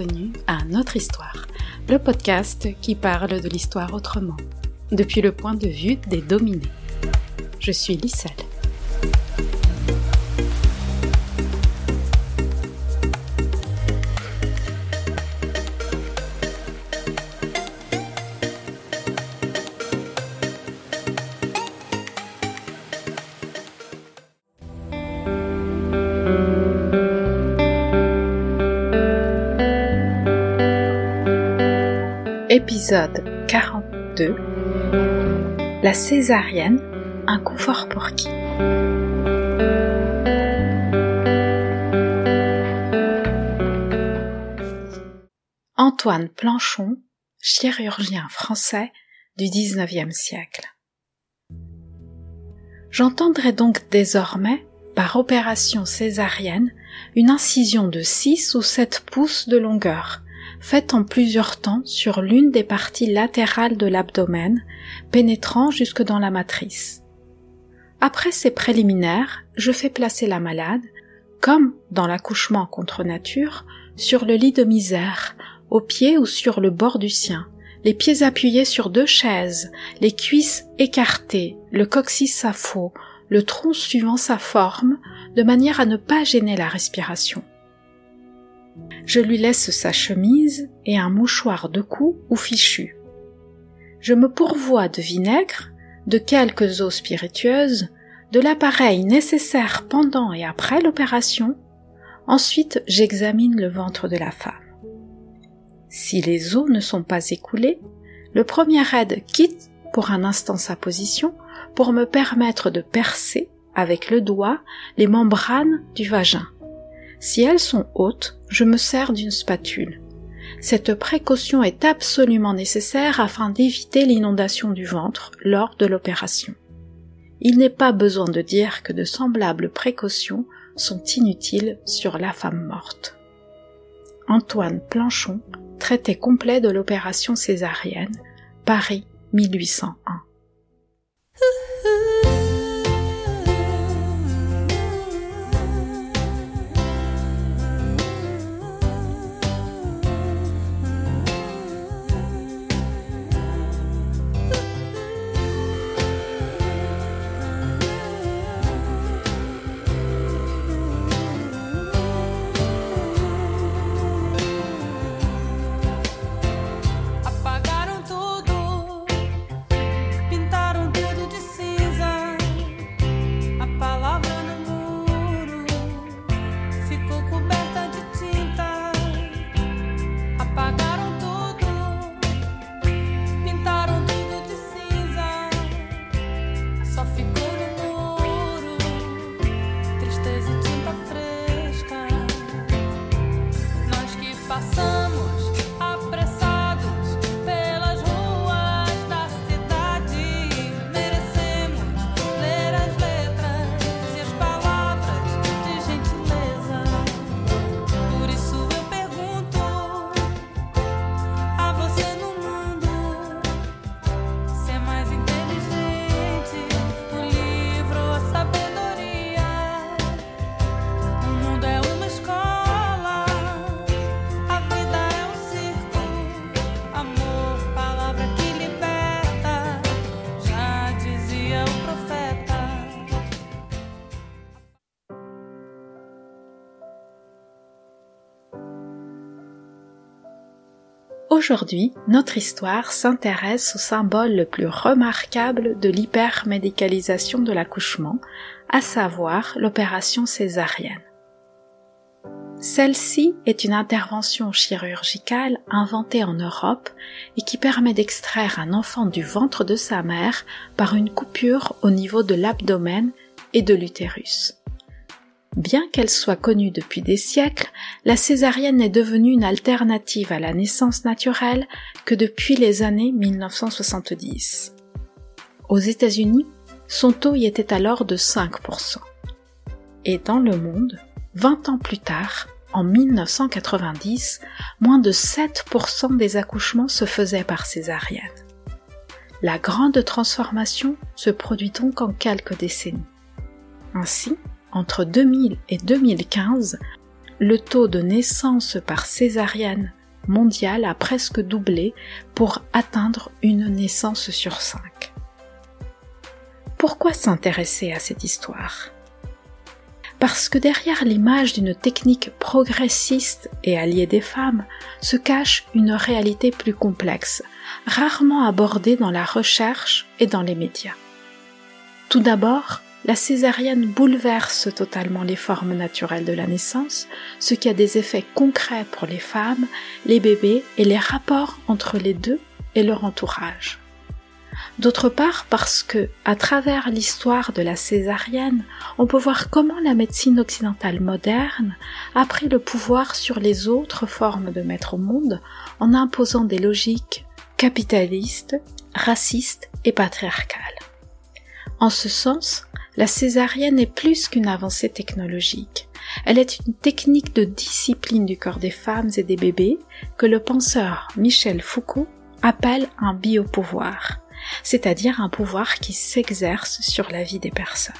bienvenue à Notre Histoire, le podcast qui parle de l'histoire autrement, depuis le point de vue des dominés. Je suis Lisselle. Épisode 42 La césarienne, un confort pour qui? Antoine Planchon, chirurgien français du XIXe siècle. J'entendrai donc désormais, par opération césarienne, une incision de 6 ou 7 pouces de longueur, faite en plusieurs temps sur l'une des parties latérales de l'abdomen, pénétrant jusque dans la matrice. Après ces préliminaires, je fais placer la malade, comme dans l'accouchement contre nature, sur le lit de misère, au pied ou sur le bord du sien, les pieds appuyés sur deux chaises, les cuisses écartées, le coccyx à faux, le tronc suivant sa forme, de manière à ne pas gêner la respiration. Je lui laisse sa chemise et un mouchoir de cou ou fichu. Je me pourvois de vinaigre, de quelques eaux spiritueuses, de l'appareil nécessaire pendant et après l'opération. Ensuite, j'examine le ventre de la femme. Si les os ne sont pas écoulés, le premier aide quitte pour un instant sa position pour me permettre de percer avec le doigt les membranes du vagin. Si elles sont hautes, je me sers d'une spatule. Cette précaution est absolument nécessaire afin d'éviter l'inondation du ventre lors de l'opération. Il n'est pas besoin de dire que de semblables précautions sont inutiles sur la femme morte. Antoine Planchon, traité complet de l'opération césarienne, Paris 1801. Aujourd'hui, notre histoire s'intéresse au symbole le plus remarquable de l'hypermédicalisation de l'accouchement, à savoir l'opération césarienne. Celle-ci est une intervention chirurgicale inventée en Europe et qui permet d'extraire un enfant du ventre de sa mère par une coupure au niveau de l'abdomen et de l'utérus. Bien qu'elle soit connue depuis des siècles, la césarienne n'est devenue une alternative à la naissance naturelle que depuis les années 1970. Aux États-Unis, son taux y était alors de 5%. Et dans le monde, 20 ans plus tard, en 1990, moins de 7% des accouchements se faisaient par césarienne. La grande transformation se produit donc en quelques décennies. Ainsi, entre 2000 et 2015, le taux de naissance par césarienne mondiale a presque doublé pour atteindre une naissance sur cinq. Pourquoi s'intéresser à cette histoire? Parce que derrière l'image d'une technique progressiste et alliée des femmes se cache une réalité plus complexe, rarement abordée dans la recherche et dans les médias. Tout d'abord, la césarienne bouleverse totalement les formes naturelles de la naissance, ce qui a des effets concrets pour les femmes, les bébés et les rapports entre les deux et leur entourage. D'autre part parce que, à travers l'histoire de la césarienne, on peut voir comment la médecine occidentale moderne a pris le pouvoir sur les autres formes de mettre au monde en imposant des logiques capitalistes, racistes et patriarcales. En ce sens, la césarienne est plus qu'une avancée technologique. Elle est une technique de discipline du corps des femmes et des bébés que le penseur Michel Foucault appelle un biopouvoir c'est-à-dire un pouvoir qui s'exerce sur la vie des personnes.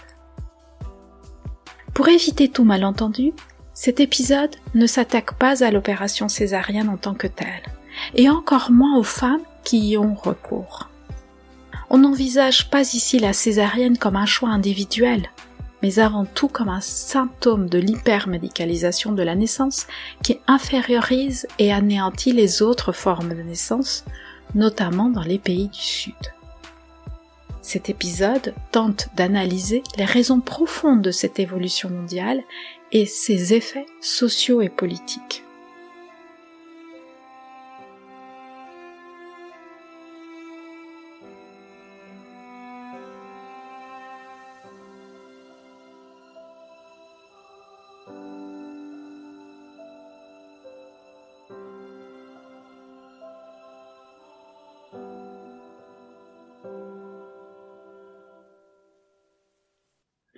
Pour éviter tout malentendu, cet épisode ne s'attaque pas à l'opération césarienne en tant que telle, et encore moins aux femmes qui y ont recours. On n'envisage pas ici la césarienne comme un choix individuel, mais avant tout comme un symptôme de l'hypermédicalisation de la naissance qui infériorise et anéantit les autres formes de naissance, notamment dans les pays du Sud. Cet épisode tente d'analyser les raisons profondes de cette évolution mondiale et ses effets sociaux et politiques.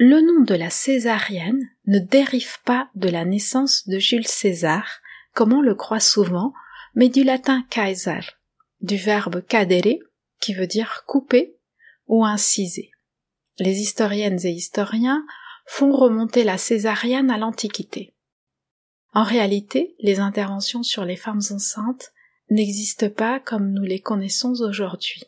Le nom de la césarienne ne dérive pas de la naissance de Jules César, comme on le croit souvent, mais du latin Kaiser, du verbe cadere, qui veut dire couper ou inciser. Les historiennes et historiens font remonter la césarienne à l'Antiquité. En réalité, les interventions sur les femmes enceintes n'existent pas comme nous les connaissons aujourd'hui,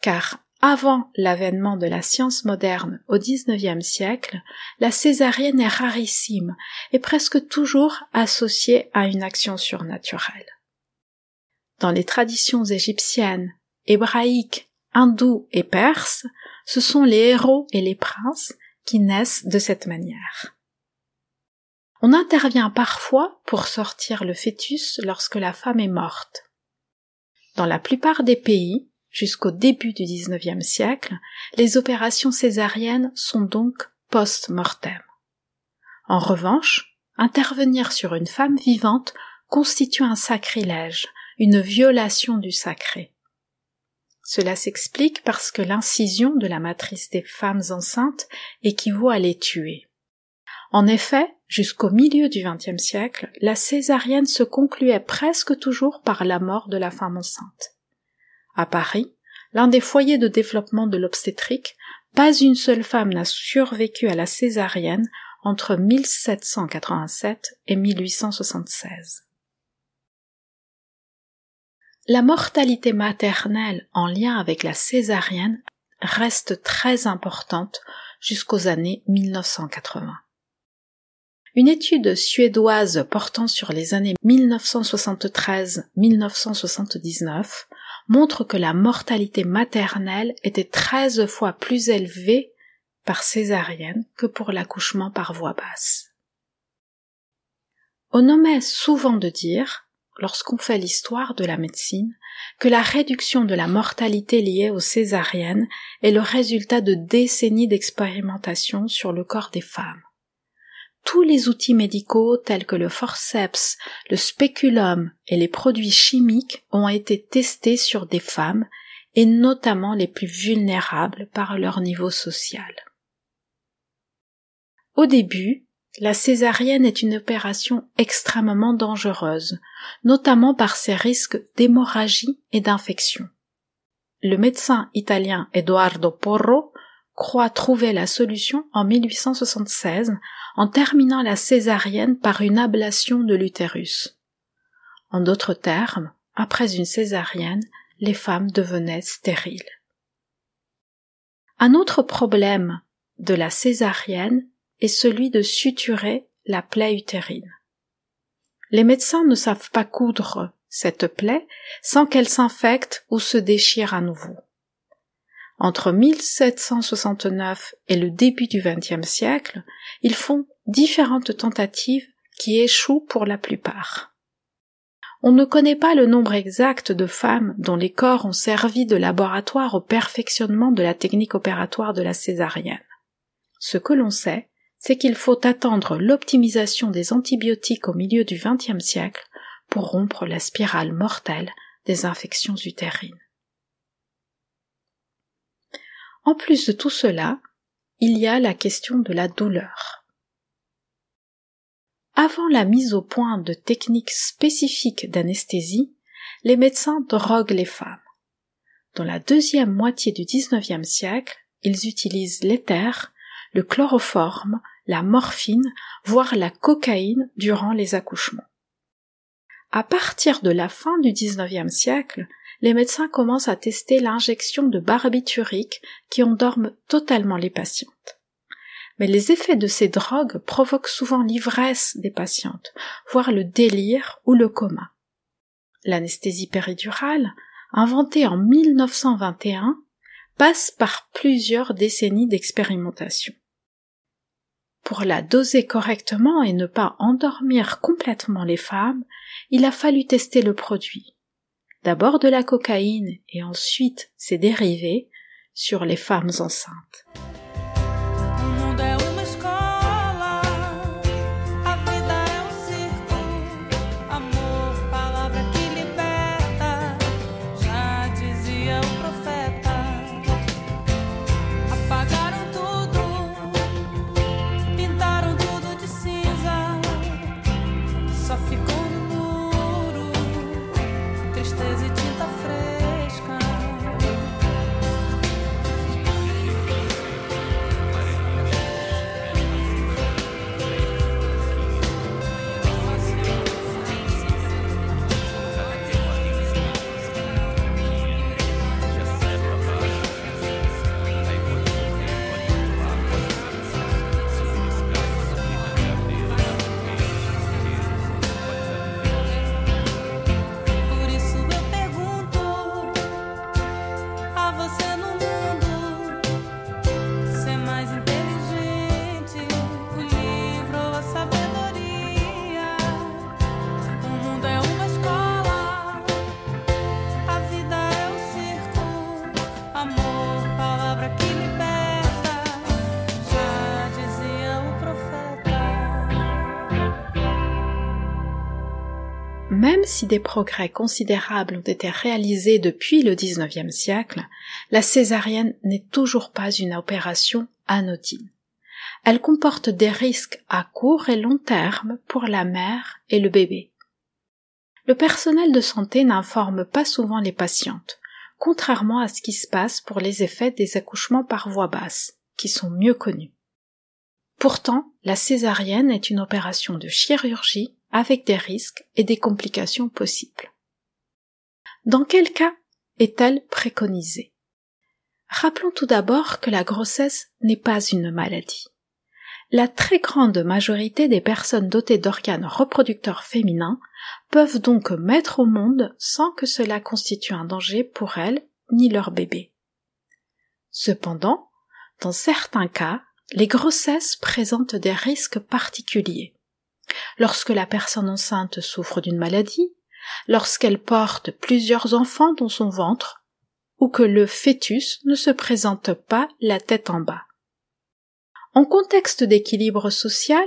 car avant l'avènement de la science moderne au XIXe siècle, la césarienne est rarissime et presque toujours associée à une action surnaturelle. Dans les traditions égyptiennes, hébraïques, hindoues et perses, ce sont les héros et les princes qui naissent de cette manière. On intervient parfois pour sortir le fœtus lorsque la femme est morte. Dans la plupart des pays, jusqu'au début du XIXe siècle, les opérations césariennes sont donc post-mortem. En revanche, intervenir sur une femme vivante constitue un sacrilège, une violation du sacré. Cela s'explique parce que l'incision de la matrice des femmes enceintes équivaut à les tuer. En effet, jusqu'au milieu du XXe siècle, la césarienne se concluait presque toujours par la mort de la femme enceinte. À Paris, l'un des foyers de développement de l'obstétrique, pas une seule femme n'a survécu à la césarienne entre 1787 et 1876. La mortalité maternelle en lien avec la césarienne reste très importante jusqu'aux années 1980. Une étude suédoise portant sur les années 1973-1979 montre que la mortalité maternelle était 13 fois plus élevée par césarienne que pour l'accouchement par voie basse. On omet souvent de dire, lorsqu'on fait l'histoire de la médecine, que la réduction de la mortalité liée aux césariennes est le résultat de décennies d'expérimentation sur le corps des femmes tous les outils médicaux tels que le forceps, le spéculum et les produits chimiques ont été testés sur des femmes et notamment les plus vulnérables par leur niveau social. Au début, la césarienne est une opération extrêmement dangereuse, notamment par ses risques d'hémorragie et d'infection. Le médecin italien Eduardo Porro croit trouver la solution en 1876 en terminant la césarienne par une ablation de l'utérus. En d'autres termes, après une césarienne, les femmes devenaient stériles. Un autre problème de la césarienne est celui de suturer la plaie utérine. Les médecins ne savent pas coudre cette plaie sans qu'elle s'infecte ou se déchire à nouveau. Entre 1769 et le début du XXe siècle, ils font différentes tentatives qui échouent pour la plupart. On ne connaît pas le nombre exact de femmes dont les corps ont servi de laboratoire au perfectionnement de la technique opératoire de la césarienne. Ce que l'on sait, c'est qu'il faut attendre l'optimisation des antibiotiques au milieu du XXe siècle pour rompre la spirale mortelle des infections utérines. En plus de tout cela, il y a la question de la douleur. Avant la mise au point de techniques spécifiques d'anesthésie, les médecins droguent les femmes. Dans la deuxième moitié du XIXe siècle, ils utilisent l'éther, le chloroforme, la morphine, voire la cocaïne durant les accouchements. À partir de la fin du XIXe siècle, les médecins commencent à tester l'injection de barbiturique qui endorment totalement les patientes. Mais les effets de ces drogues provoquent souvent l'ivresse des patientes, voire le délire ou le coma. L'anesthésie péridurale, inventée en 1921, passe par plusieurs décennies d'expérimentation. Pour la doser correctement et ne pas endormir complètement les femmes, il a fallu tester le produit. D'abord de la cocaïne et ensuite ses dérivés sur les femmes enceintes. Si des progrès considérables ont été réalisés depuis le XIXe siècle, la césarienne n'est toujours pas une opération anodine. Elle comporte des risques à court et long terme pour la mère et le bébé. Le personnel de santé n'informe pas souvent les patientes, contrairement à ce qui se passe pour les effets des accouchements par voie basse, qui sont mieux connus. Pourtant, la césarienne est une opération de chirurgie avec des risques et des complications possibles. Dans quel cas est-elle préconisée? Rappelons tout d'abord que la grossesse n'est pas une maladie. La très grande majorité des personnes dotées d'organes reproducteurs féminins peuvent donc mettre au monde sans que cela constitue un danger pour elles ni leur bébé. Cependant, dans certains cas, les grossesses présentent des risques particuliers lorsque la personne enceinte souffre d'une maladie, lorsqu'elle porte plusieurs enfants dans son ventre, ou que le fœtus ne se présente pas la tête en bas. En contexte d'équilibre social,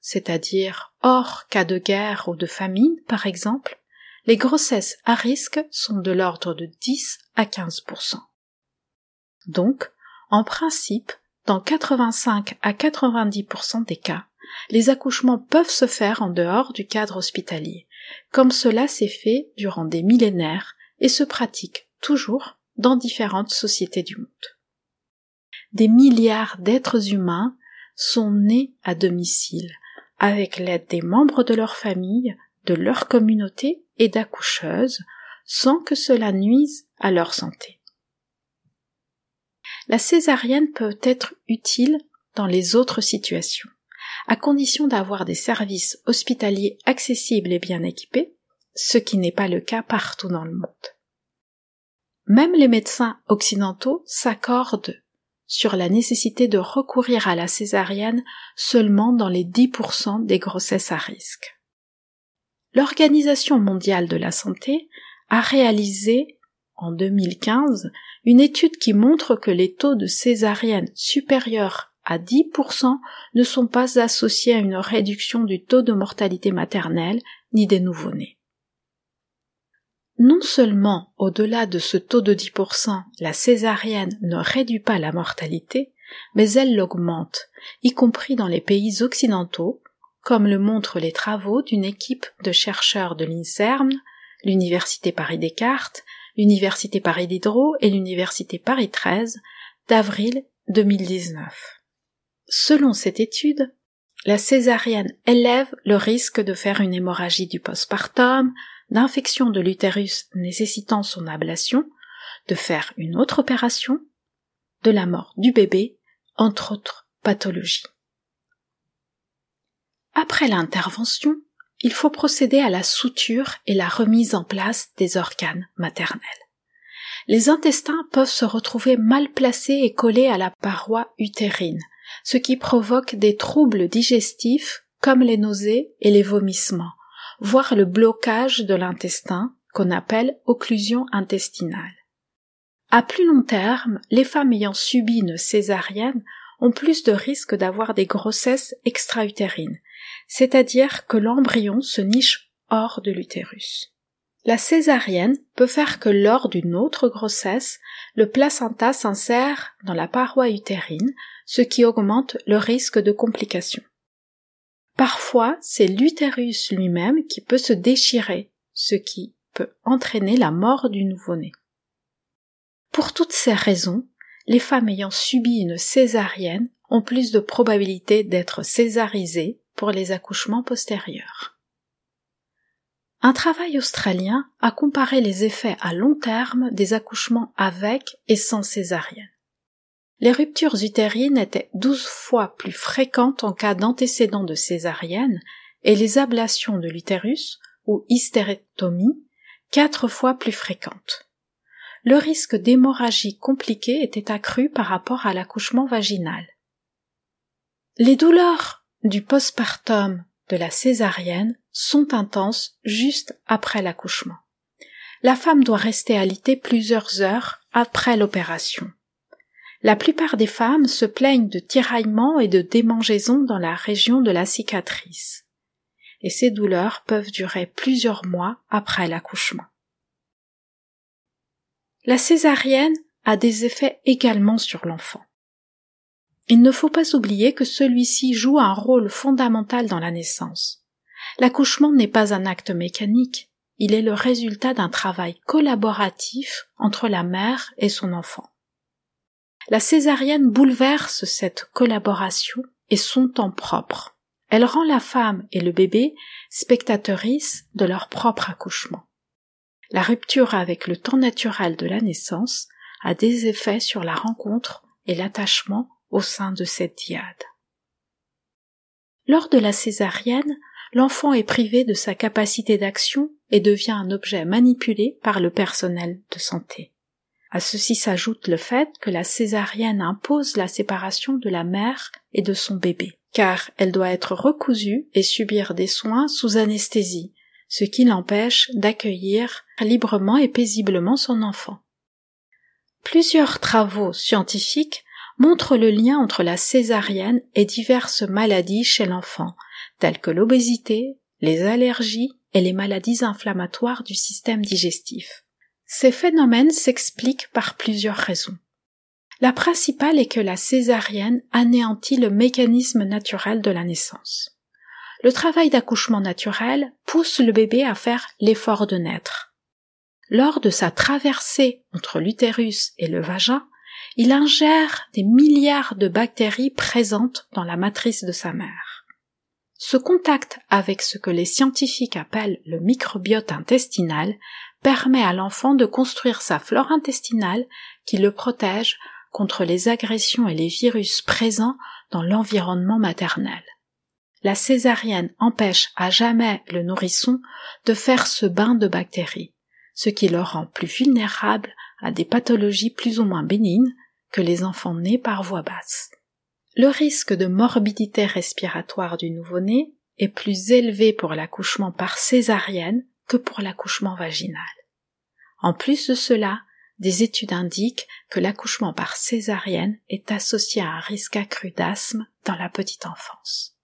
c'est-à-dire hors cas de guerre ou de famine par exemple, les grossesses à risque sont de l'ordre de 10 à 15% Donc, en principe, dans 85 à 90% des cas, les accouchements peuvent se faire en dehors du cadre hospitalier, comme cela s'est fait durant des millénaires et se pratique toujours dans différentes sociétés du monde. des milliards d'êtres humains sont nés à domicile, avec l'aide des membres de leur famille, de leur communauté et d'accoucheuses, sans que cela nuise à leur santé. La césarienne peut être utile dans les autres situations, à condition d'avoir des services hospitaliers accessibles et bien équipés, ce qui n'est pas le cas partout dans le monde. Même les médecins occidentaux s'accordent sur la nécessité de recourir à la césarienne seulement dans les 10% des grossesses à risque. L'Organisation mondiale de la santé a réalisé en 2015 une étude qui montre que les taux de césarienne supérieurs à 10% ne sont pas associés à une réduction du taux de mortalité maternelle ni des nouveau-nés. Non seulement au-delà de ce taux de 10%, la césarienne ne réduit pas la mortalité, mais elle l'augmente, y compris dans les pays occidentaux, comme le montrent les travaux d'une équipe de chercheurs de l'INSERM, l'Université Paris-Descartes, l'Université Paris Diderot et l'Université Paris 13 d'avril 2019. Selon cette étude, la césarienne élève le risque de faire une hémorragie du postpartum, d'infection de l'utérus nécessitant son ablation, de faire une autre opération, de la mort du bébé, entre autres pathologies. Après l'intervention, il faut procéder à la souture et la remise en place des organes maternels. Les intestins peuvent se retrouver mal placés et collés à la paroi utérine, ce qui provoque des troubles digestifs comme les nausées et les vomissements, voire le blocage de l'intestin qu'on appelle occlusion intestinale. À plus long terme, les femmes ayant subi une césarienne ont plus de risques d'avoir des grossesses extra-utérines, c'est-à-dire que l'embryon se niche hors de l'utérus. La césarienne peut faire que lors d'une autre grossesse, le placenta s'insère dans la paroi utérine, ce qui augmente le risque de complications. Parfois, c'est l'utérus lui-même qui peut se déchirer, ce qui peut entraîner la mort du nouveau-né. Pour toutes ces raisons, les femmes ayant subi une césarienne ont plus de probabilité d'être césarisées pour les accouchements postérieurs. Un travail australien a comparé les effets à long terme des accouchements avec et sans césarienne les ruptures utérines étaient douze fois plus fréquentes en cas d'antécédent de césarienne et les ablations de l'utérus ou hystérectomie quatre fois plus fréquentes. Le risque d'hémorragie compliquée était accru par rapport à l'accouchement vaginal. Les douleurs du postpartum de la césarienne sont intenses juste après l'accouchement. La femme doit rester alitée plusieurs heures après l'opération. La plupart des femmes se plaignent de tiraillements et de démangeaisons dans la région de la cicatrice. Et ces douleurs peuvent durer plusieurs mois après l'accouchement. La césarienne a des effets également sur l'enfant. Il ne faut pas oublier que celui-ci joue un rôle fondamental dans la naissance. L'accouchement n'est pas un acte mécanique, il est le résultat d'un travail collaboratif entre la mère et son enfant. La césarienne bouleverse cette collaboration et son temps propre. Elle rend la femme et le bébé spectatrices de leur propre accouchement. La rupture avec le temps naturel de la naissance a des effets sur la rencontre et l'attachement au sein de cette diade. Lors de la césarienne, l'enfant est privé de sa capacité d'action et devient un objet manipulé par le personnel de santé. À ceci s'ajoute le fait que la césarienne impose la séparation de la mère et de son bébé, car elle doit être recousue et subir des soins sous anesthésie, ce qui l'empêche d'accueillir librement et paisiblement son enfant. Plusieurs travaux scientifiques montrent le lien entre la césarienne et diverses maladies chez l'enfant, telles que l'obésité, les allergies et les maladies inflammatoires du système digestif. Ces phénomènes s'expliquent par plusieurs raisons. La principale est que la césarienne anéantit le mécanisme naturel de la naissance. Le travail d'accouchement naturel pousse le bébé à faire l'effort de naître. Lors de sa traversée entre l'utérus et le vagin, il ingère des milliards de bactéries présentes dans la matrice de sa mère. Ce contact avec ce que les scientifiques appellent le microbiote intestinal permet à l'enfant de construire sa flore intestinale qui le protège contre les agressions et les virus présents dans l'environnement maternel. La césarienne empêche à jamais le nourrisson de faire ce bain de bactéries, ce qui le rend plus vulnérable à des pathologies plus ou moins bénignes que les enfants nés par voie basse. Le risque de morbidité respiratoire du nouveau-né est plus élevé pour l'accouchement par césarienne que pour l'accouchement vaginal. En plus de cela, des études indiquent que l'accouchement par césarienne est associé à un risque accru d'asthme dans la petite enfance.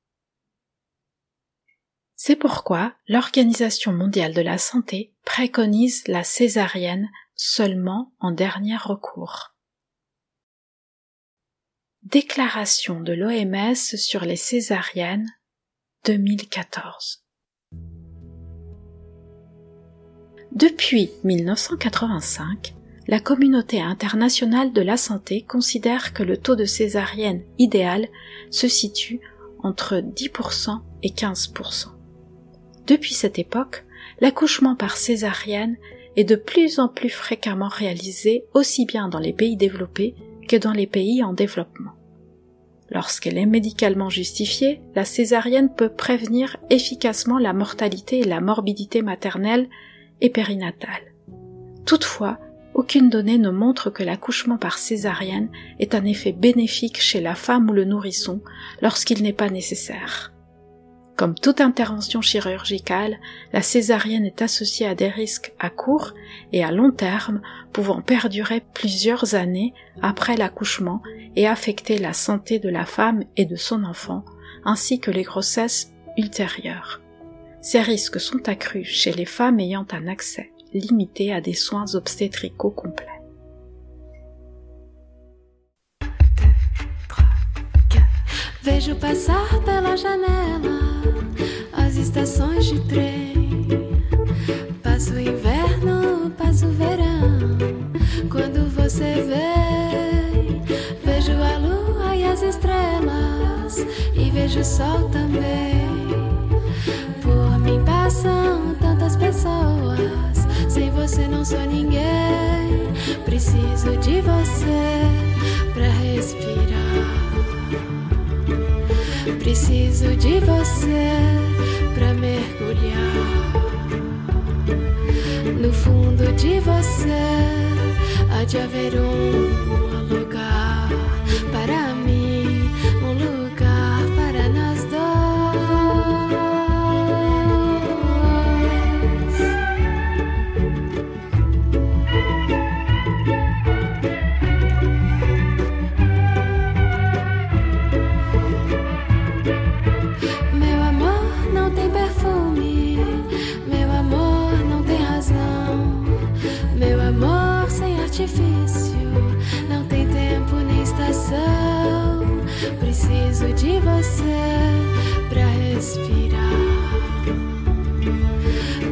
C'est pourquoi l'Organisation mondiale de la santé préconise la césarienne seulement en dernier recours. Déclaration de l'OMS sur les césariennes 2014 Depuis 1985, la communauté internationale de la santé considère que le taux de césarienne idéal se situe entre 10% et 15%. Depuis cette époque, l'accouchement par césarienne est de plus en plus fréquemment réalisé aussi bien dans les pays développés que dans les pays en développement. Lorsqu'elle est médicalement justifiée, la césarienne peut prévenir efficacement la mortalité et la morbidité maternelle et périnatale. Toutefois, aucune donnée ne montre que l'accouchement par césarienne est un effet bénéfique chez la femme ou le nourrisson lorsqu'il n'est pas nécessaire. Comme toute intervention chirurgicale, la césarienne est associée à des risques à court et à long terme pouvant perdurer plusieurs années après l'accouchement et affecter la santé de la femme et de son enfant, ainsi que les grossesses ultérieures. Ces risques sont accrus chez les femmes ayant un accès limité à des soins obstétricaux complets. estações de trem. Passo o inverno, passo o verão. Quando você vem, vejo a lua e as estrelas. E vejo o sol também. Mim passam tantas pessoas. Sem você não sou ninguém. Preciso de você pra respirar. Preciso de você pra mergulhar no fundo de você. Há de haver um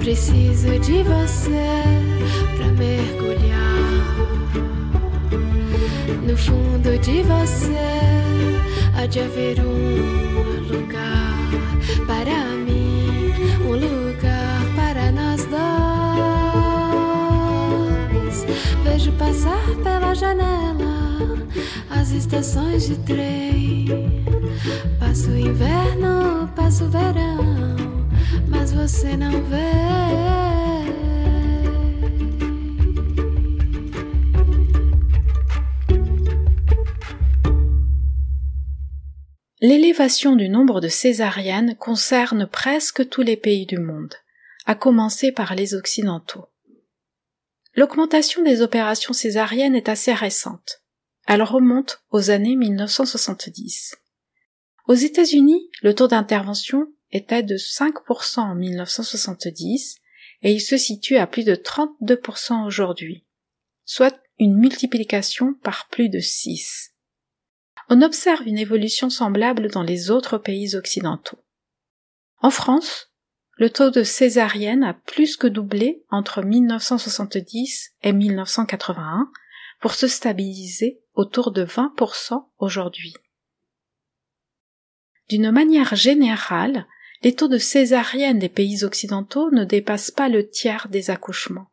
Preciso de você pra mergulhar no fundo de você. Há de haver um lugar para mim, um lugar para nós dois. Vejo passar pela janela as estações de trem. Passo o inverno, passo o verão mas você não vê. L'élévation du nombre de césariennes concerne presque tous les pays du monde, à commencer par les occidentaux. L'augmentation des opérations césariennes est assez récente. Elle remonte aux années 1970. Aux États-Unis, le taux d'intervention était de 5% en 1970 et il se situe à plus de 32% aujourd'hui, soit une multiplication par plus de 6. On observe une évolution semblable dans les autres pays occidentaux. En France, le taux de césarienne a plus que doublé entre 1970 et 1981 pour se stabiliser autour de 20% aujourd'hui. D'une manière générale, les taux de césarienne des pays occidentaux ne dépassent pas le tiers des accouchements.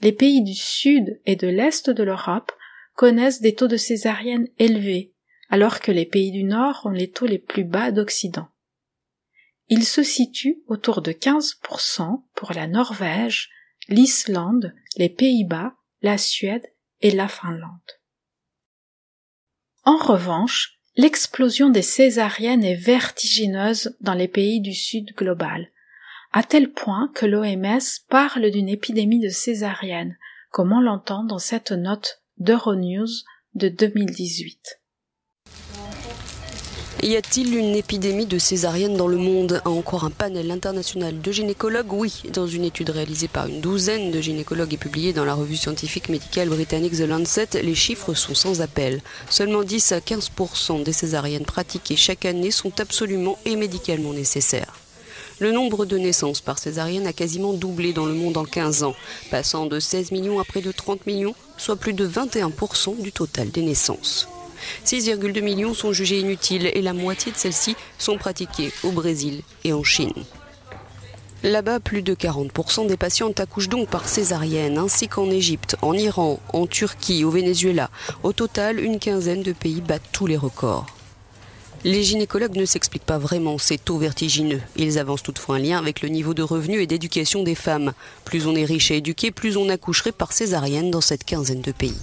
Les pays du sud et de l'est de l'Europe connaissent des taux de césarienne élevés, alors que les pays du nord ont les taux les plus bas d'Occident. Ils se situent autour de 15% pour la Norvège, l'Islande, les Pays-Bas, la Suède et la Finlande. En revanche, l'explosion des césariennes est vertigineuse dans les pays du sud global, à tel point que l'OMS parle d'une épidémie de césariennes, comme on l'entend dans cette note d'Euronews de 2018. Y a-t-il une épidémie de césarienne dans le monde Encore un panel international de gynécologues Oui, dans une étude réalisée par une douzaine de gynécologues et publiée dans la revue scientifique médicale britannique The Lancet, les chiffres sont sans appel. Seulement 10 à 15% des césariennes pratiquées chaque année sont absolument et médicalement nécessaires. Le nombre de naissances par césarienne a quasiment doublé dans le monde en 15 ans, passant de 16 millions à près de 30 millions, soit plus de 21% du total des naissances. 6,2 millions sont jugées inutiles et la moitié de celles-ci sont pratiquées au Brésil et en Chine. Là-bas, plus de 40% des patientes accouchent donc par césarienne, ainsi qu'en Égypte, en Iran, en Turquie, au Venezuela. Au total, une quinzaine de pays battent tous les records. Les gynécologues ne s'expliquent pas vraiment ces taux vertigineux. Ils avancent toutefois un lien avec le niveau de revenus et d'éducation des femmes. Plus on est riche et éduqué, plus on accoucherait par césarienne dans cette quinzaine de pays.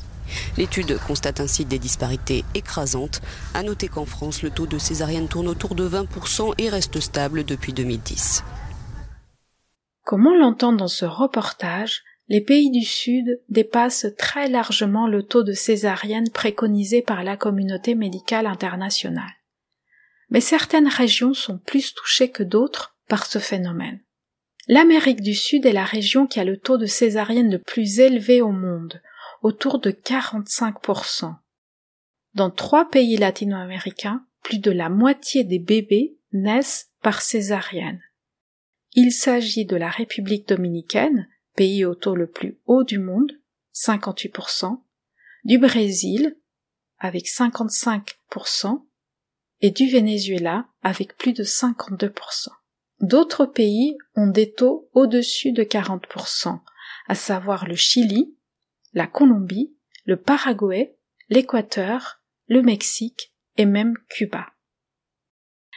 L'étude constate ainsi des disparités écrasantes. À noter qu'en France, le taux de césarienne tourne autour de 20% et reste stable depuis 2010. Comme on l'entend dans ce reportage, les pays du Sud dépassent très largement le taux de césarienne préconisé par la communauté médicale internationale. Mais certaines régions sont plus touchées que d'autres par ce phénomène. L'Amérique du Sud est la région qui a le taux de césarienne le plus élevé au monde, autour de 45%. Dans trois pays latino-américains, plus de la moitié des bébés naissent par césarienne. Il s'agit de la République dominicaine, pays au taux le plus haut du monde, 58%, du Brésil, avec 55%, et du Venezuela, avec plus de 52%. D'autres pays ont des taux au-dessus de 40%, à savoir le Chili, la Colombie, le Paraguay, l'Équateur, le Mexique et même Cuba.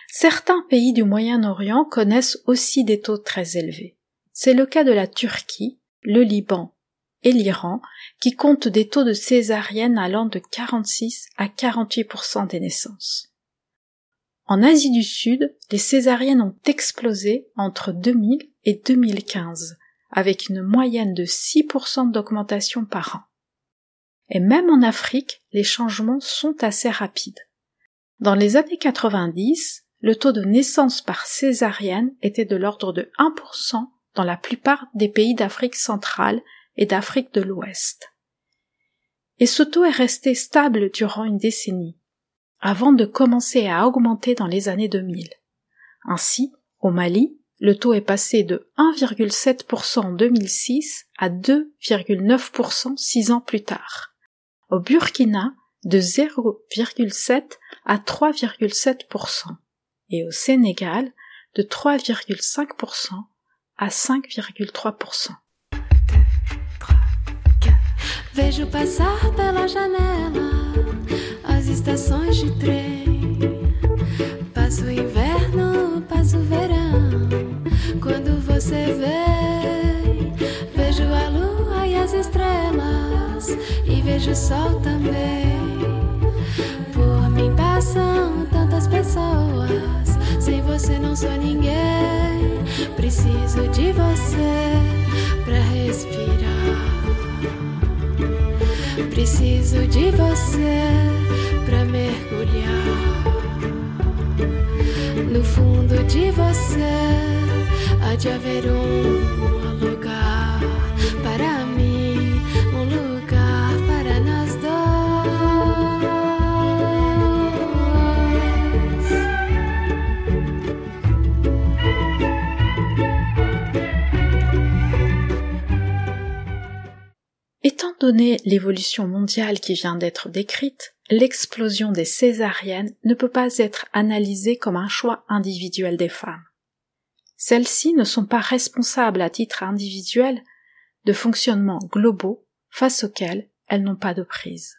Certains pays du Moyen-Orient connaissent aussi des taux très élevés. C'est le cas de la Turquie, le Liban et l'Iran, qui comptent des taux de césarienne allant de 46 à 48% des naissances. En Asie du Sud, les césariennes ont explosé entre 2000 et 2015, avec une moyenne de 6% d'augmentation par an. Et même en Afrique, les changements sont assez rapides. Dans les années 90, le taux de naissance par césarienne était de l'ordre de 1% dans la plupart des pays d'Afrique centrale et d'Afrique de l'Ouest. Et ce taux est resté stable durant une décennie, avant de commencer à augmenter dans les années 2000. Ainsi, au Mali, le taux est passé de 1,7% en 2006 à 2,9% six ans plus tard. Au Burkina, de 0,7 à 3,7% et au Sénégal, de 3,5% à 5,3%. Vejo passar pela janela as estações de trem. O sol também. Por mim passam tantas pessoas, sem você não sou ninguém. Preciso de você pra respirar. Preciso de você pra mergulhar no fundo de você há de haver um lugar l'évolution mondiale qui vient d'être décrite, l'explosion des césariennes ne peut pas être analysée comme un choix individuel des femmes. Celles-ci ne sont pas responsables à titre individuel de fonctionnements globaux face auxquels elles n'ont pas de prise.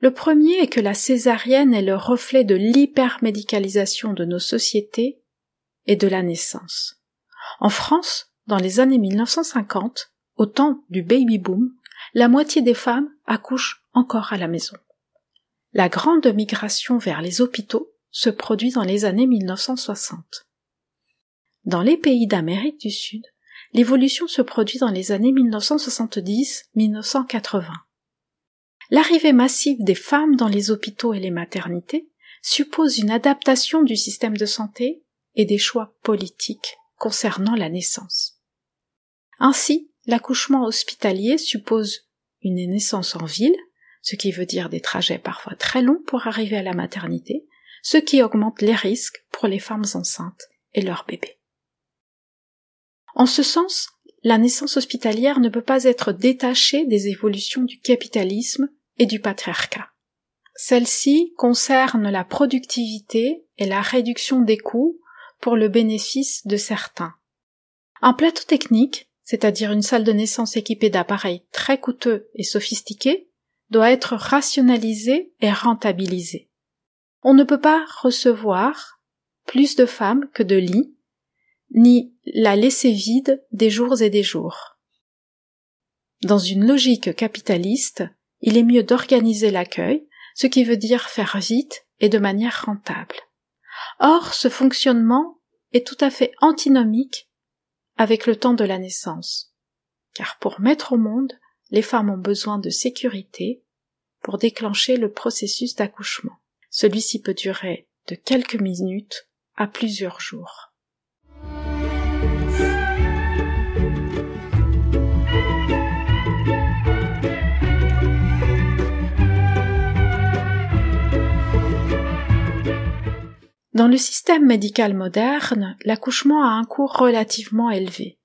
Le premier est que la césarienne est le reflet de l'hypermédicalisation de nos sociétés et de la naissance. En France, dans les années 1950, au temps du baby boom, la moitié des femmes accouchent encore à la maison. La grande migration vers les hôpitaux se produit dans les années 1960. Dans les pays d'Amérique du Sud, l'évolution se produit dans les années 1970-1980. L'arrivée massive des femmes dans les hôpitaux et les maternités suppose une adaptation du système de santé et des choix politiques concernant la naissance. Ainsi, l'accouchement hospitalier suppose une naissance en ville, ce qui veut dire des trajets parfois très longs pour arriver à la maternité, ce qui augmente les risques pour les femmes enceintes et leurs bébés. En ce sens, la naissance hospitalière ne peut pas être détachée des évolutions du capitalisme et du patriarcat. Celle-ci concerne la productivité et la réduction des coûts pour le bénéfice de certains. Un plateau technique, c'est-à-dire une salle de naissance équipée d'appareils très coûteux et sophistiqués, doit être rationalisé et rentabilisé. On ne peut pas recevoir plus de femmes que de lits ni la laisser vide des jours et des jours. Dans une logique capitaliste, il est mieux d'organiser l'accueil, ce qui veut dire faire vite et de manière rentable. Or, ce fonctionnement est tout à fait antinomique avec le temps de la naissance, car pour mettre au monde, les femmes ont besoin de sécurité pour déclencher le processus d'accouchement. Celui-ci peut durer de quelques minutes à plusieurs jours. Dans le système médical moderne, l'accouchement a un coût relativement élevé.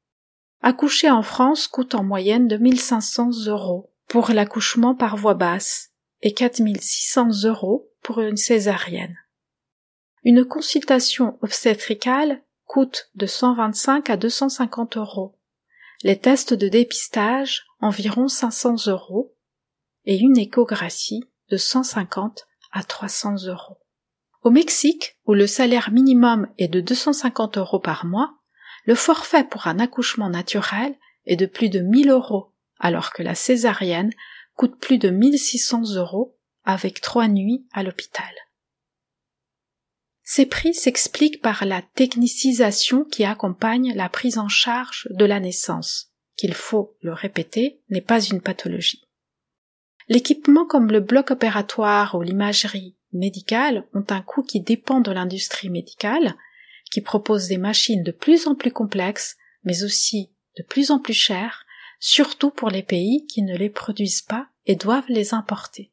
Accoucher en France coûte en moyenne 2500 euros pour l'accouchement par voie basse et 4600 euros pour une césarienne. Une consultation obstétricale coûte de 125 à 250 euros. Les tests de dépistage environ 500 euros et une échographie de 150 à 300 euros. Au Mexique, où le salaire minimum est de 250 euros par mois, le forfait pour un accouchement naturel est de plus de 1000 euros, alors que la césarienne coûte plus de 1600 euros avec trois nuits à l'hôpital. Ces prix s'expliquent par la technicisation qui accompagne la prise en charge de la naissance, qu'il faut le répéter, n'est pas une pathologie. L'équipement comme le bloc opératoire ou l'imagerie médicales ont un coût qui dépend de l'industrie médicale, qui propose des machines de plus en plus complexes, mais aussi de plus en plus chères, surtout pour les pays qui ne les produisent pas et doivent les importer.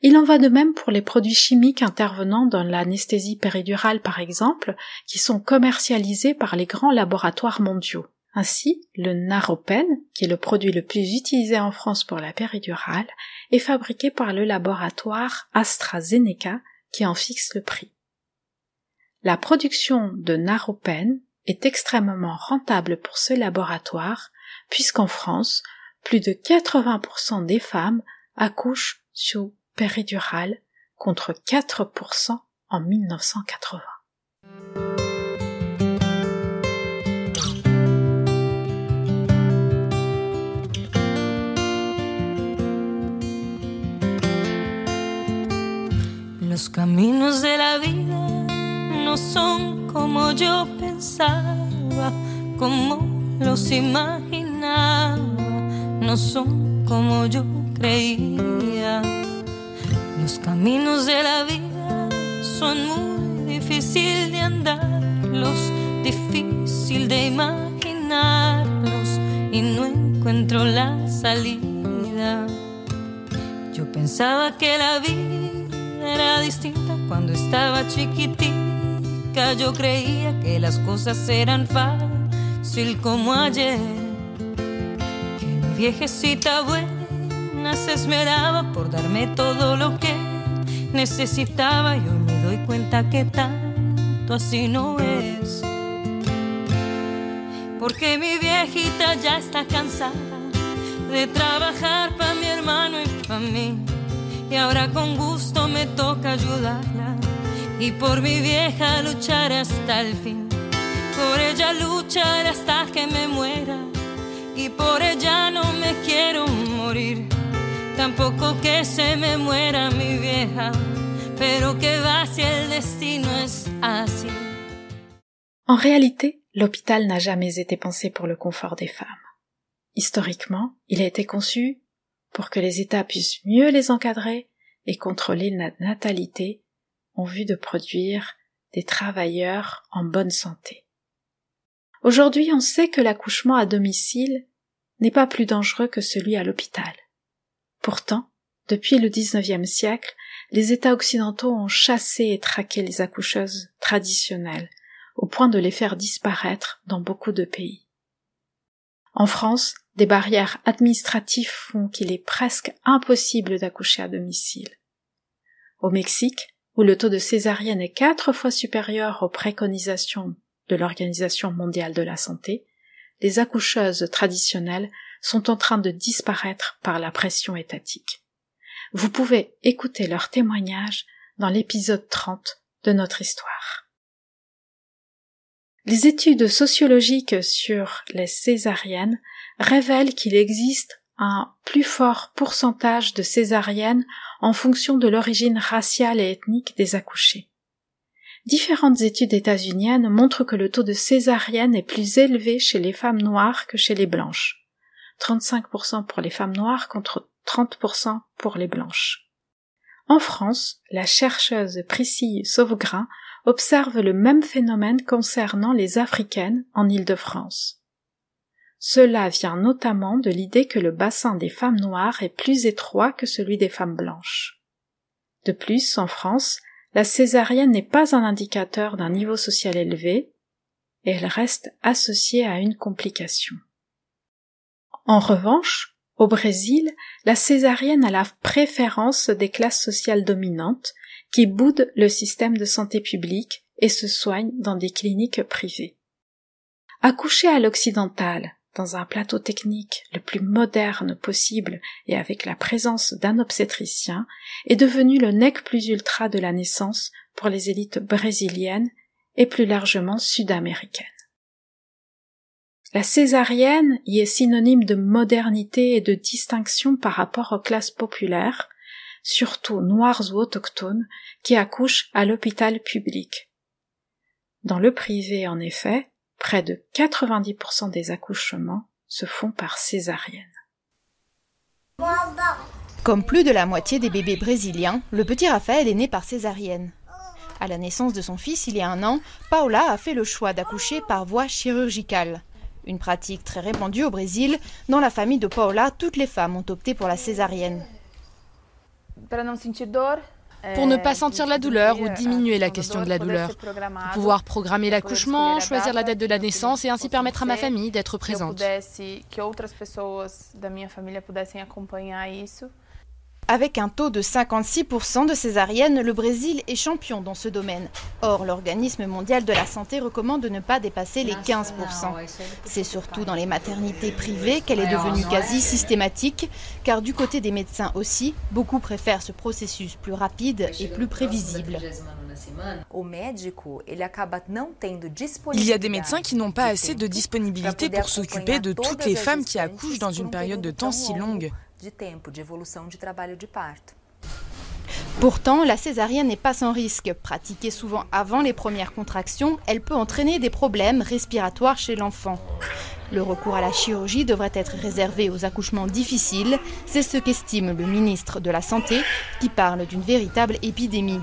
Il en va de même pour les produits chimiques intervenant dans l'anesthésie péridurale par exemple, qui sont commercialisés par les grands laboratoires mondiaux. Ainsi, le Naropen, qui est le produit le plus utilisé en France pour la péridurale, est fabriqué par le laboratoire AstraZeneca qui en fixe le prix. La production de Naropen est extrêmement rentable pour ce laboratoire puisqu'en France, plus de 80% des femmes accouchent sous péridurale contre 4% en 1980. Los caminos de la vida no son como yo pensaba, como los imaginaba, no son como yo creía. Los caminos de la vida son muy difícil de andarlos, difícil de imaginarlos y no encuentro la salida. Yo pensaba que la vida era distinta cuando estaba chiquitica. Yo creía que las cosas eran fácil como ayer. Que mi viejecita buena se esmeraba por darme todo lo que necesitaba y hoy me doy cuenta que tanto así no es. Porque mi viejita ya está cansada de trabajar para mi hermano y para mí. Y ahora con gusto me toca ayudarla y por mi vieja luchar hasta el fin. Por ella luchar hasta que me muera y por ella no me quiero morir. Tampoco que se me muera mi vieja, pero que va si el destino es así. En réalité, l'hôpital n'a jamais été pensé pour le confort des femmes. Historiquement, il a été conçu pour que les États puissent mieux les encadrer et contrôler la natalité en vue de produire des travailleurs en bonne santé. Aujourd'hui, on sait que l'accouchement à domicile n'est pas plus dangereux que celui à l'hôpital. Pourtant, depuis le XIXe siècle, les États occidentaux ont chassé et traqué les accoucheuses traditionnelles, au point de les faire disparaître dans beaucoup de pays. En France, des barrières administratives font qu'il est presque impossible d'accoucher à domicile. Au Mexique, où le taux de césarienne est quatre fois supérieur aux préconisations de l'Organisation mondiale de la santé, les accoucheuses traditionnelles sont en train de disparaître par la pression étatique. Vous pouvez écouter leurs témoignages dans l'épisode 30 de notre histoire. Les études sociologiques sur les césariennes révèlent qu'il existe un plus fort pourcentage de césariennes en fonction de l'origine raciale et ethnique des accouchés. Différentes études états-uniennes montrent que le taux de césarienne est plus élevé chez les femmes noires que chez les blanches. 35% pour les femmes noires contre 30% pour les blanches. En France, la chercheuse Priscille Sauvegrain observe le même phénomène concernant les africaines en Île-de-France. Cela vient notamment de l'idée que le bassin des femmes noires est plus étroit que celui des femmes blanches. De plus, en France, la césarienne n'est pas un indicateur d'un niveau social élevé, et elle reste associée à une complication. En revanche, au Brésil, la césarienne a la préférence des classes sociales dominantes qui boudent le système de santé publique et se soignent dans des cliniques privées. Accoucher à l'occidental, dans un plateau technique le plus moderne possible et avec la présence d'un obstétricien, est devenu le nec plus ultra de la naissance pour les élites brésiliennes et plus largement sud-américaines. La césarienne y est synonyme de modernité et de distinction par rapport aux classes populaires, surtout noires ou autochtones, qui accouchent à l'hôpital public. Dans le privé, en effet, près de 90% des accouchements se font par césarienne. Comme plus de la moitié des bébés brésiliens, le petit Raphaël est né par césarienne. À la naissance de son fils il y a un an, Paola a fait le choix d'accoucher par voie chirurgicale. Une pratique très répandue au Brésil. Dans la famille de Paola, toutes les femmes ont opté pour la césarienne. Pour ne pas sentir la douleur ou diminuer la question de la douleur. Pouvoir programmer l'accouchement, choisir la date de la naissance et ainsi permettre à ma famille d'être présente. Avec un taux de 56% de césariennes, le Brésil est champion dans ce domaine. Or, l'Organisme mondial de la santé recommande de ne pas dépasser les 15%. C'est surtout dans les maternités privées qu'elle est devenue quasi systématique, car du côté des médecins aussi, beaucoup préfèrent ce processus plus rapide et plus prévisible. Il y a des médecins qui n'ont pas assez de disponibilité pour s'occuper de toutes les femmes qui accouchent dans une période de temps si longue. Pourtant, la césarienne n'est pas sans risque. Pratiquée souvent avant les premières contractions, elle peut entraîner des problèmes respiratoires chez l'enfant. Le recours à la chirurgie devrait être réservé aux accouchements difficiles, c'est ce qu'estime le ministre de la Santé, qui parle d'une véritable épidémie.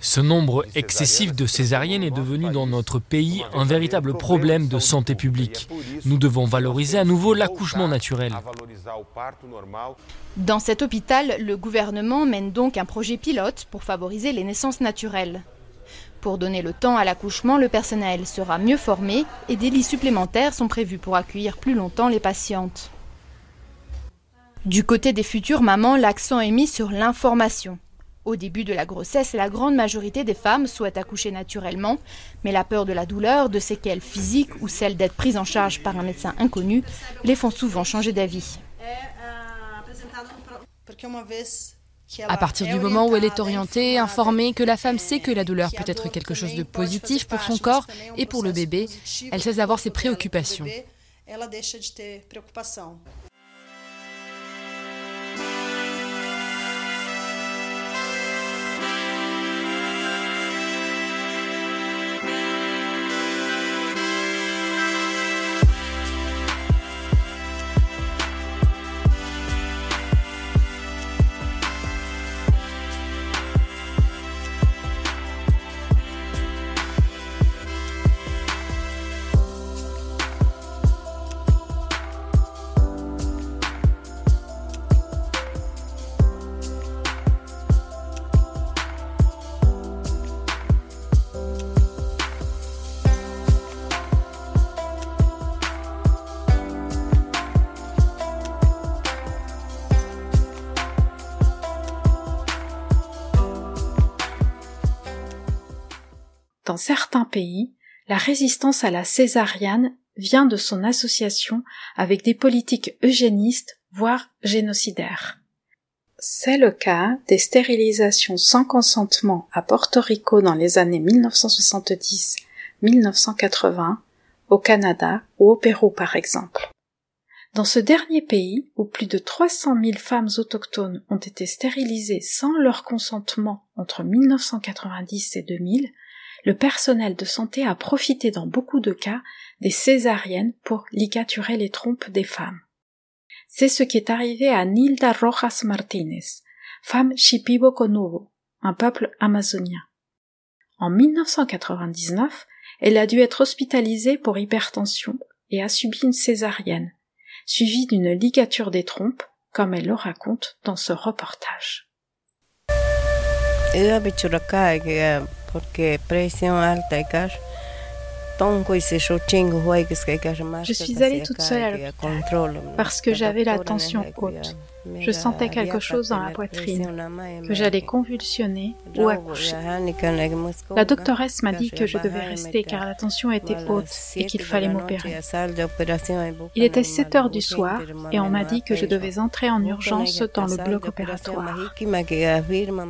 Ce nombre excessif de césariennes est devenu dans notre pays un véritable problème de santé publique. Nous devons valoriser à nouveau l'accouchement naturel. Dans cet hôpital, le gouvernement mène donc un projet pilote pour favoriser les naissances naturelles. Pour donner le temps à l'accouchement, le personnel sera mieux formé et des lits supplémentaires sont prévus pour accueillir plus longtemps les patientes. Du côté des futures mamans, l'accent est mis sur l'information. Au début de la grossesse, la grande majorité des femmes souhaitent accoucher naturellement, mais la peur de la douleur, de séquelles physiques ou celle d'être prise en charge par un médecin inconnu les font souvent changer d'avis. À partir du moment où elle est orientée, informée, que la femme sait que la douleur peut être quelque chose de positif pour son corps et pour le bébé, elle cesse d'avoir ses préoccupations. Dans certains pays, la résistance à la césarienne vient de son association avec des politiques eugénistes, voire génocidaires. C'est le cas des stérilisations sans consentement à Porto Rico dans les années 1970-1980, au Canada ou au Pérou par exemple. Dans ce dernier pays, où plus de 300 000 femmes autochtones ont été stérilisées sans leur consentement entre 1990 et 2000, le personnel de santé a profité dans beaucoup de cas des césariennes pour ligaturer les trompes des femmes. C'est ce qui est arrivé à Nilda Rojas Martinez, femme Shipibo Konubo, un peuple amazonien. En 1999, elle a dû être hospitalisée pour hypertension et a subi une césarienne, suivie d'une ligature des trompes, comme elle le raconte dans ce reportage. Je suis allée toute seule à l'hôpital parce que j'avais la tension haute. Je sentais quelque chose dans la poitrine, que j'allais convulsionner ou accoucher. La doctoresse m'a dit que je devais rester car la tension était haute et qu'il fallait m'opérer. Il était 7 heures du soir et on m'a dit que je devais entrer en urgence dans le bloc opératoire.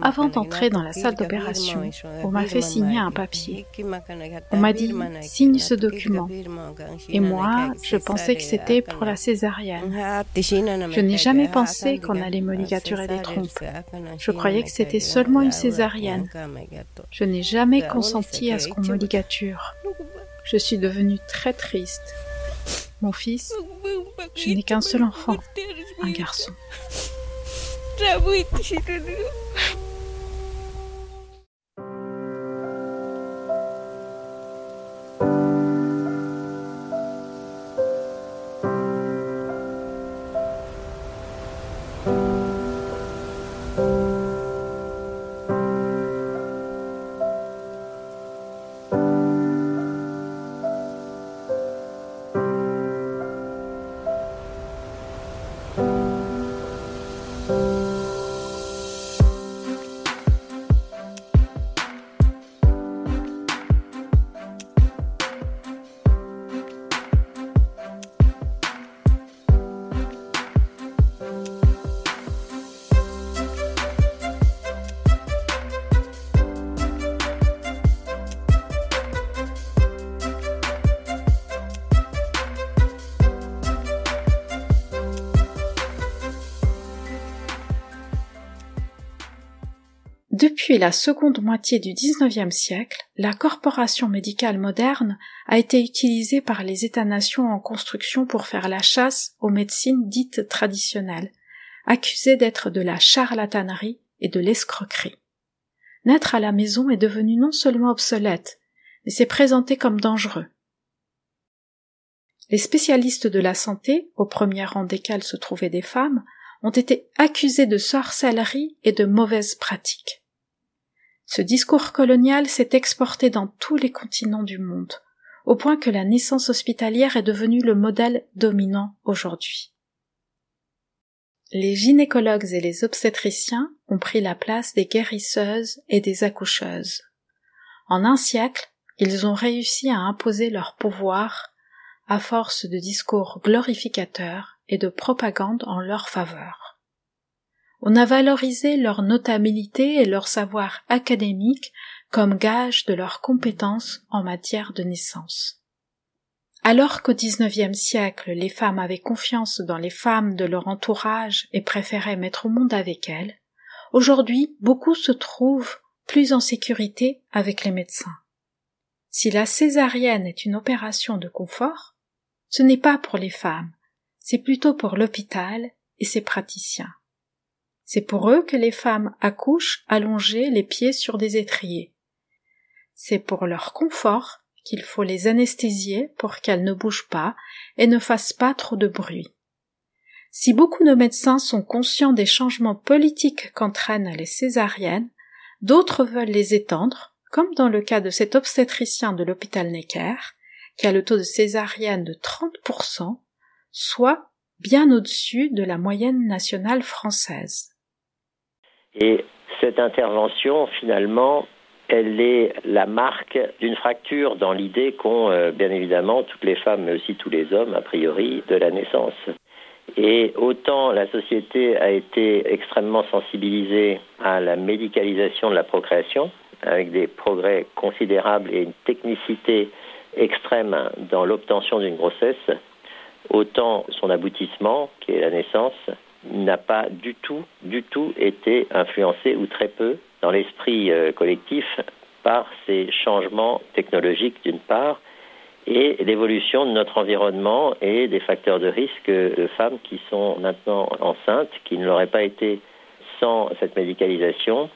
Avant d'entrer dans la salle d'opération, on m'a fait signer un papier. On m'a dit signe ce document. Et moi, je pensais que c'était pour la césarienne. Je n'ai jamais pensé qu'on allait me ligaturer des trompes. Je croyais que c'était seulement une césarienne. Je n'ai jamais consenti à ce qu'on me ligature. Je suis devenue très triste. Mon fils, je n'ai qu'un seul enfant, un garçon. Depuis la seconde moitié du XIXe siècle, la corporation médicale moderne a été utilisée par les États-nations en construction pour faire la chasse aux médecines dites traditionnelles, accusées d'être de la charlatanerie et de l'escroquerie. Naître à la maison est devenu non seulement obsolète, mais s'est présenté comme dangereux. Les spécialistes de la santé, au premier rang desquels se trouvaient des femmes, ont été accusés de sorcellerie et de mauvaises pratiques. Ce discours colonial s'est exporté dans tous les continents du monde, au point que la naissance hospitalière est devenue le modèle dominant aujourd'hui. Les gynécologues et les obstétriciens ont pris la place des guérisseuses et des accoucheuses. En un siècle, ils ont réussi à imposer leur pouvoir à force de discours glorificateurs et de propagande en leur faveur. On a valorisé leur notabilité et leur savoir académique comme gage de leurs compétences en matière de naissance. Alors qu'au XIXe siècle, les femmes avaient confiance dans les femmes de leur entourage et préféraient mettre au monde avec elles, aujourd'hui beaucoup se trouvent plus en sécurité avec les médecins. Si la césarienne est une opération de confort, ce n'est pas pour les femmes, c'est plutôt pour l'hôpital et ses praticiens. C'est pour eux que les femmes accouchent allongées les pieds sur des étriers. C'est pour leur confort qu'il faut les anesthésier pour qu'elles ne bougent pas et ne fassent pas trop de bruit. Si beaucoup de médecins sont conscients des changements politiques qu'entraînent les césariennes, d'autres veulent les étendre, comme dans le cas de cet obstétricien de l'hôpital Necker, qui a le taux de césarienne de 30%, soit bien au-dessus de la moyenne nationale française. Et cette intervention, finalement, elle est la marque d'une fracture dans l'idée qu'ont euh, bien évidemment toutes les femmes, mais aussi tous les hommes, a priori, de la naissance. Et autant la société a été extrêmement sensibilisée à la médicalisation de la procréation, avec des progrès considérables et une technicité extrême dans l'obtention d'une grossesse, autant son aboutissement, qui est la naissance, n'a pas du tout, du tout été influencé ou très peu dans l'esprit euh, collectif par ces changements technologiques d'une part et l'évolution de notre environnement et des facteurs de risque de femmes qui sont maintenant enceintes, qui ne l'auraient pas été sans cette médicalisation.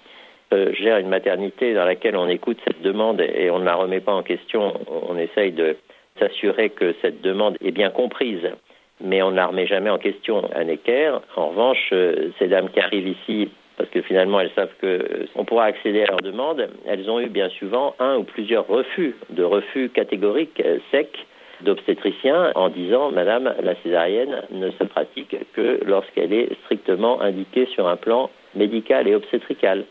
Euh, gère une maternité dans laquelle on écoute cette demande et on ne la remet pas en question, on essaye de s'assurer que cette demande est bien comprise mais on ne la remet jamais en question à Necker. En revanche, euh, ces dames qui arrivent ici, parce que finalement elles savent qu'on euh, pourra accéder à leur demande, elles ont eu bien souvent un ou plusieurs refus, de refus catégoriques, euh, secs, d'obstétriciens en disant Madame, la césarienne ne se pratique que lorsqu'elle est strictement indiquée sur un plan médical et obstétrical.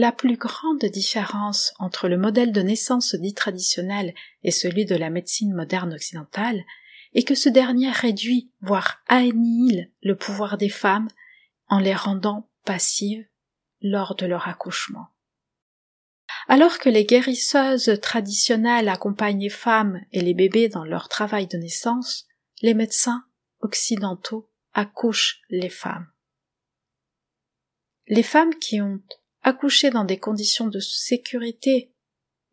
La plus grande différence entre le modèle de naissance dit traditionnel et celui de la médecine moderne occidentale est que ce dernier réduit, voire annihile le pouvoir des femmes en les rendant passives lors de leur accouchement. Alors que les guérisseuses traditionnelles accompagnent les femmes et les bébés dans leur travail de naissance, les médecins occidentaux accouchent les femmes. Les femmes qui ont accouchés dans des conditions de sécurité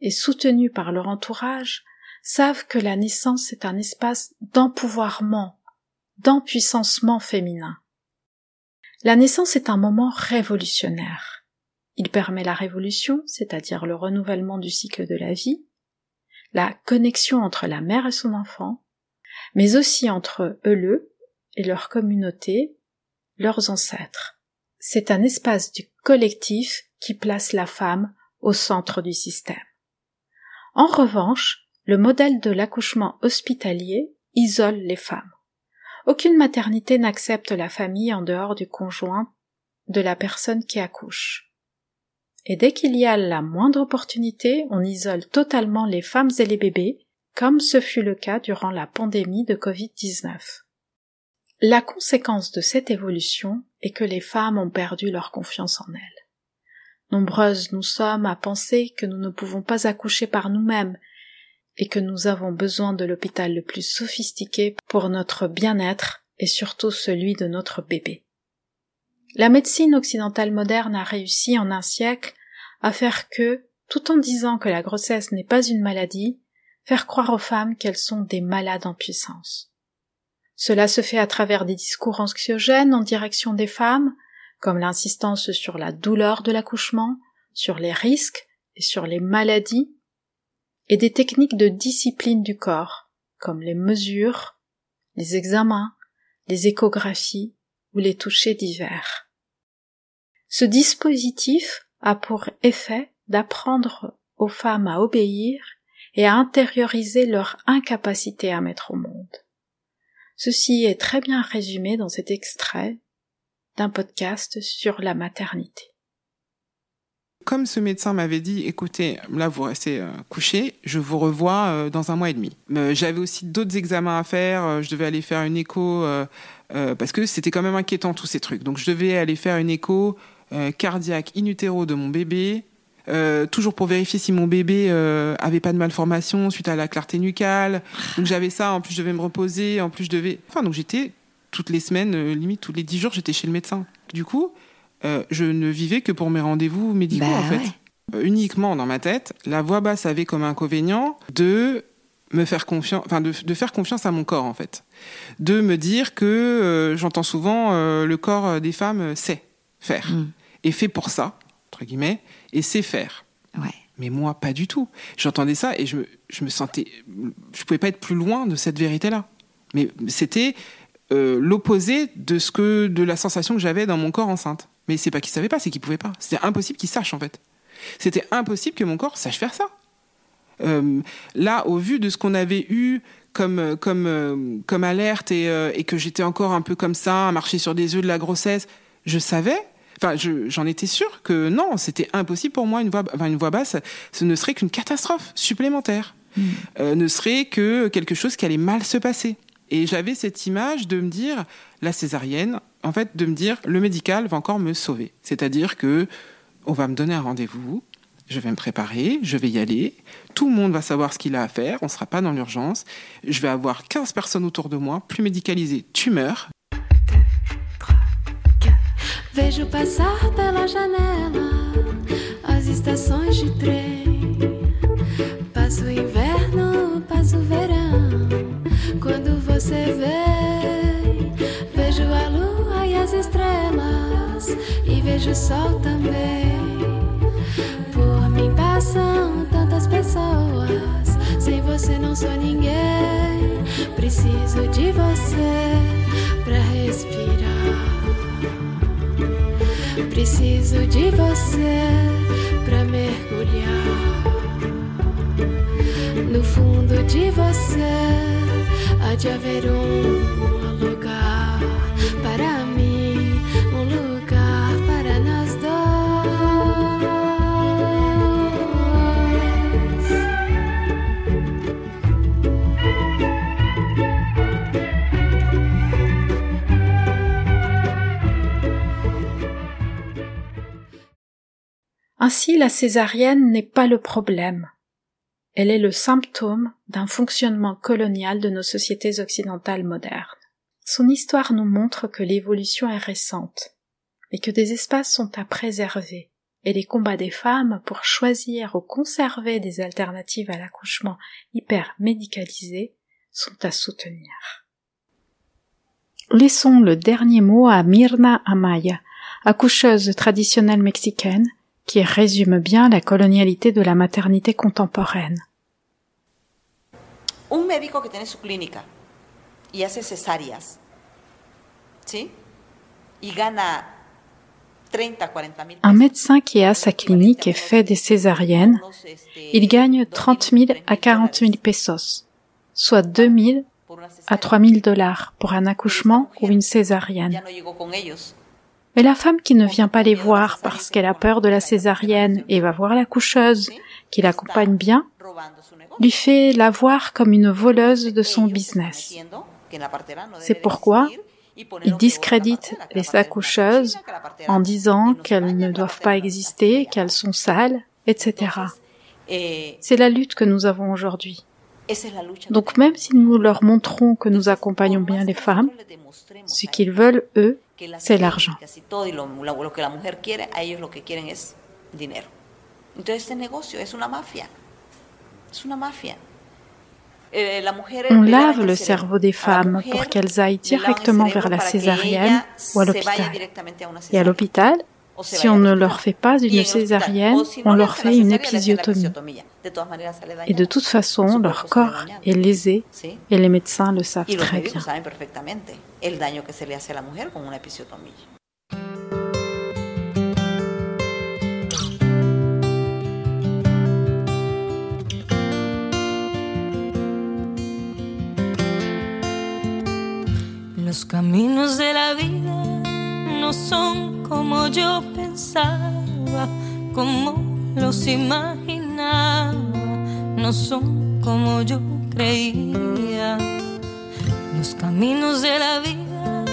et soutenus par leur entourage, savent que la naissance est un espace d'empouvoirment, d'empuissancement féminin. La naissance est un moment révolutionnaire. Il permet la révolution, c'est-à-dire le renouvellement du cycle de la vie, la connexion entre la mère et son enfant, mais aussi entre eux et leur communauté, leurs ancêtres. C'est un espace du collectif qui place la femme au centre du système. En revanche, le modèle de l'accouchement hospitalier isole les femmes. Aucune maternité n'accepte la famille en dehors du conjoint de la personne qui accouche. Et dès qu'il y a la moindre opportunité, on isole totalement les femmes et les bébés, comme ce fut le cas durant la pandémie de Covid-19. La conséquence de cette évolution est que les femmes ont perdu leur confiance en elles. Nombreuses nous sommes à penser que nous ne pouvons pas accoucher par nous-mêmes et que nous avons besoin de l'hôpital le plus sophistiqué pour notre bien-être et surtout celui de notre bébé. La médecine occidentale moderne a réussi en un siècle à faire que, tout en disant que la grossesse n'est pas une maladie, faire croire aux femmes qu'elles sont des malades en puissance. Cela se fait à travers des discours anxiogènes en direction des femmes, comme l'insistance sur la douleur de l'accouchement, sur les risques et sur les maladies, et des techniques de discipline du corps, comme les mesures, les examens, les échographies ou les touchés divers. Ce dispositif a pour effet d'apprendre aux femmes à obéir et à intérioriser leur incapacité à mettre au monde. Ceci est très bien résumé dans cet extrait d'un podcast sur la maternité. Comme ce médecin m'avait dit, écoutez, là vous restez euh, couché, je vous revois euh, dans un mois et demi. J'avais aussi d'autres examens à faire, euh, je devais aller faire une écho, parce que c'était quand même inquiétant tous ces trucs. Donc je devais aller faire une écho cardiaque in utero de mon bébé, toujours pour vérifier si mon bébé avait pas de malformation suite à la clarté nucale. Donc j'avais ça, en plus je devais me reposer, en plus je devais... Enfin, donc j'étais toutes les semaines, limite tous les dix jours, j'étais chez le médecin. Du coup, euh, je ne vivais que pour mes rendez-vous médicaux, bah en fait. Euh, uniquement dans ma tête, la voix basse avait comme inconvénient de me faire confiance, enfin de, faire confiance à mon corps, en fait. De me dire que euh, j'entends souvent le corps des femmes sait faire. Mm. Et fait pour ça, entre guillemets, et sait faire. Ouais. Mais moi, pas du tout. J'entendais ça et je me, je me sentais. Je pouvais pas être plus loin de cette vérité-là. Mais c'était l'opposé de ce que de la sensation que j'avais dans mon corps enceinte. Mais c'est pas qu'il savait pas, c'est qu'il pouvait pas. C'était impossible qu'il sache en fait. C'était impossible que mon corps sache faire ça. Euh, là, au vu de ce qu'on avait eu comme comme euh, comme alerte et, euh, et que j'étais encore un peu comme ça, à marcher sur des œufs de la grossesse, je savais. Enfin, j'en étais sûr que non, c'était impossible pour moi une voix, enfin, une voix basse, ce ne serait qu'une catastrophe supplémentaire, mmh. ne serait que quelque chose qui allait mal se passer. Et j'avais cette image de me dire, la césarienne, en fait, de me dire, le médical va encore me sauver. C'est-à-dire que on va me donner un rendez-vous, je vais me préparer, je vais y aller, tout le monde va savoir ce qu'il a à faire, on ne sera pas dans l'urgence, je vais avoir 15 personnes autour de moi, plus médicalisées, tu meurs. Vejo passar pela janela as estações de trem. Passo inverno, passo verão. Quando você vem, vejo a lua e as estrelas e vejo o sol também. Por mim passam tantas pessoas, sem você não sou ninguém. Preciso de você pra respirar. Preciso de você pra mergulhar no fundo de você. Há de haver um lugar Ainsi, la césarienne n'est pas le problème. Elle est le symptôme d'un fonctionnement colonial de nos sociétés occidentales modernes. Son histoire nous montre que l'évolution est récente, et que des espaces sont à préserver, et les combats des femmes pour choisir ou conserver des alternatives à l'accouchement hyper médicalisé sont à soutenir. Laissons le dernier mot à Mirna Amaya, accoucheuse traditionnelle mexicaine, qui résume bien la colonialité de la maternité contemporaine. Un médico que tiene su clínica y hace cesáreas, ¿sí? Y gana 30, 40 000 Un médecin qui a sa clinique et fait des césariennes, il gagne 30 000 à 40 000 pesos, soit 2 000 à 3 000 dollars pour un accouchement ou une césarienne. Mais la femme qui ne vient pas les voir parce qu'elle a peur de la césarienne et va voir la coucheuse qui l'accompagne bien, lui fait la voir comme une voleuse de son business. C'est pourquoi ils discréditent les accoucheuses en disant qu'elles ne doivent pas exister, qu'elles sont sales, etc. C'est la lutte que nous avons aujourd'hui. Donc même si nous leur montrons que nous accompagnons bien les femmes, ce qu'ils veulent, eux, c'est l'argent. On lave le cerveau des femmes pour qu'elles aillent directement vers la césarienne ou à l'hôpital. Et à l'hôpital, si on ne leur fait pas une césarienne, on leur fait une épisiotomie. Et de toute façon, leur corps est lésé. Et les médecins le savent très bien. Los caminos de la vida no son como yo pensaba, como los imaginaba, no son como yo creía. Los caminos de la vida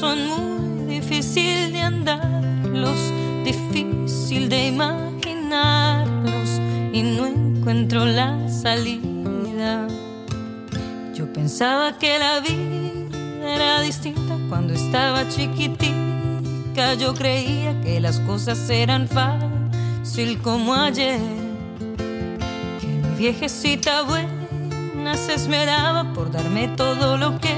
son muy difícil de andarlos, difícil de imaginarlos y no encuentro la salida. Yo pensaba que la vida era distinta cuando estaba Yo creía que las cosas eran fácil como ayer. Que mi viejecita buena se esmeraba por darme todo lo que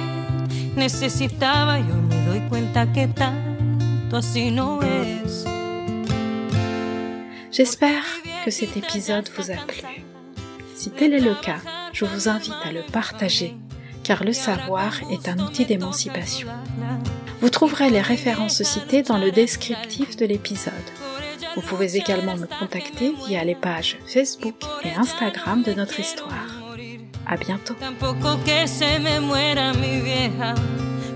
necesitaba. Me doy cuenta que tanto así no es. J'espère que cet épisode vous a plu. Si tel est le cas, je vous invite à le partager, car le savoir est un outil d'émancipation. Vous trouverez les références citées dans le descriptif de l'épisode. Vous pouvez également me contacter via les pages Facebook et Instagram de notre histoire. À bientôt.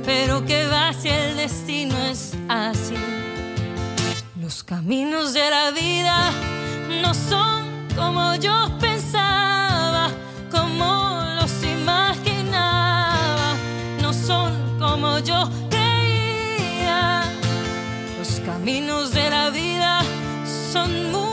Pero que va si el destino es así. Los caminos de la vida no son como yo pensaba, como los imaginaba, no son como yo caminos de la vida son muy